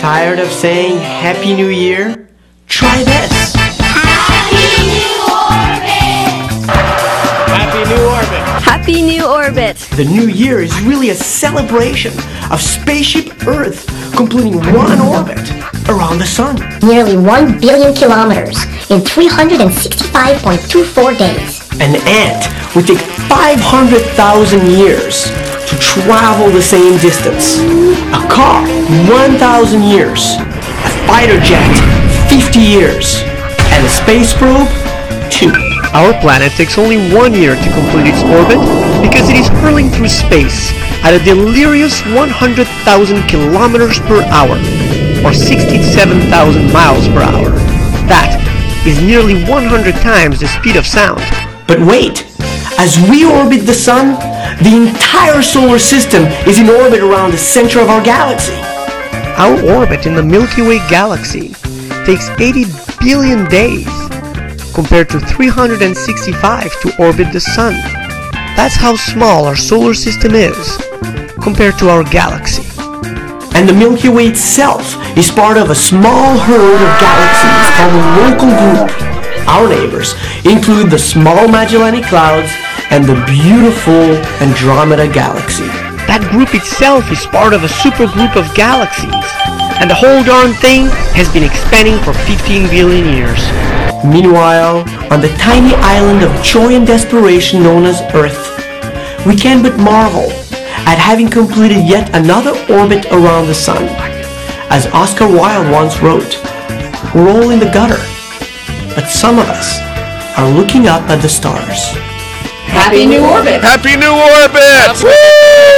Tired of saying Happy New Year? Try this. Happy New Orbit! Happy New Orbit! Happy New Orbit! The new year is really a celebration of Spaceship Earth completing one orbit around the sun. Nearly 1 billion kilometers in 365.24 days. An ant would take 500,000 years to travel the same distance. A car, 1,000 years. A fighter jet, 50 years. And a space probe, 2. Our planet takes only one year to complete its orbit because it is hurling through space at a delirious 100,000 kilometers per hour, or 67,000 miles per hour. That is nearly 100 times the speed of sound. But wait, as we orbit the sun, the entire solar system is in orbit around the center of our galaxy. Our orbit in the Milky Way galaxy takes 80 billion days compared to 365 to orbit the sun. That's how small our solar system is compared to our galaxy. And the Milky Way itself is part of a small herd of galaxies called the Local Group. Our neighbors include the small Magellanic Clouds and the beautiful Andromeda Galaxy. That group itself is part of a supergroup of galaxies, and the whole darn thing has been expanding for 15 billion years. Meanwhile, on the tiny island of joy and desperation known as Earth, we can but marvel at having completed yet another orbit around the sun. As Oscar Wilde once wrote, we're all in the gutter, but some of us are looking up at the stars. Happy New Orbit! Happy New Orbit! Happy New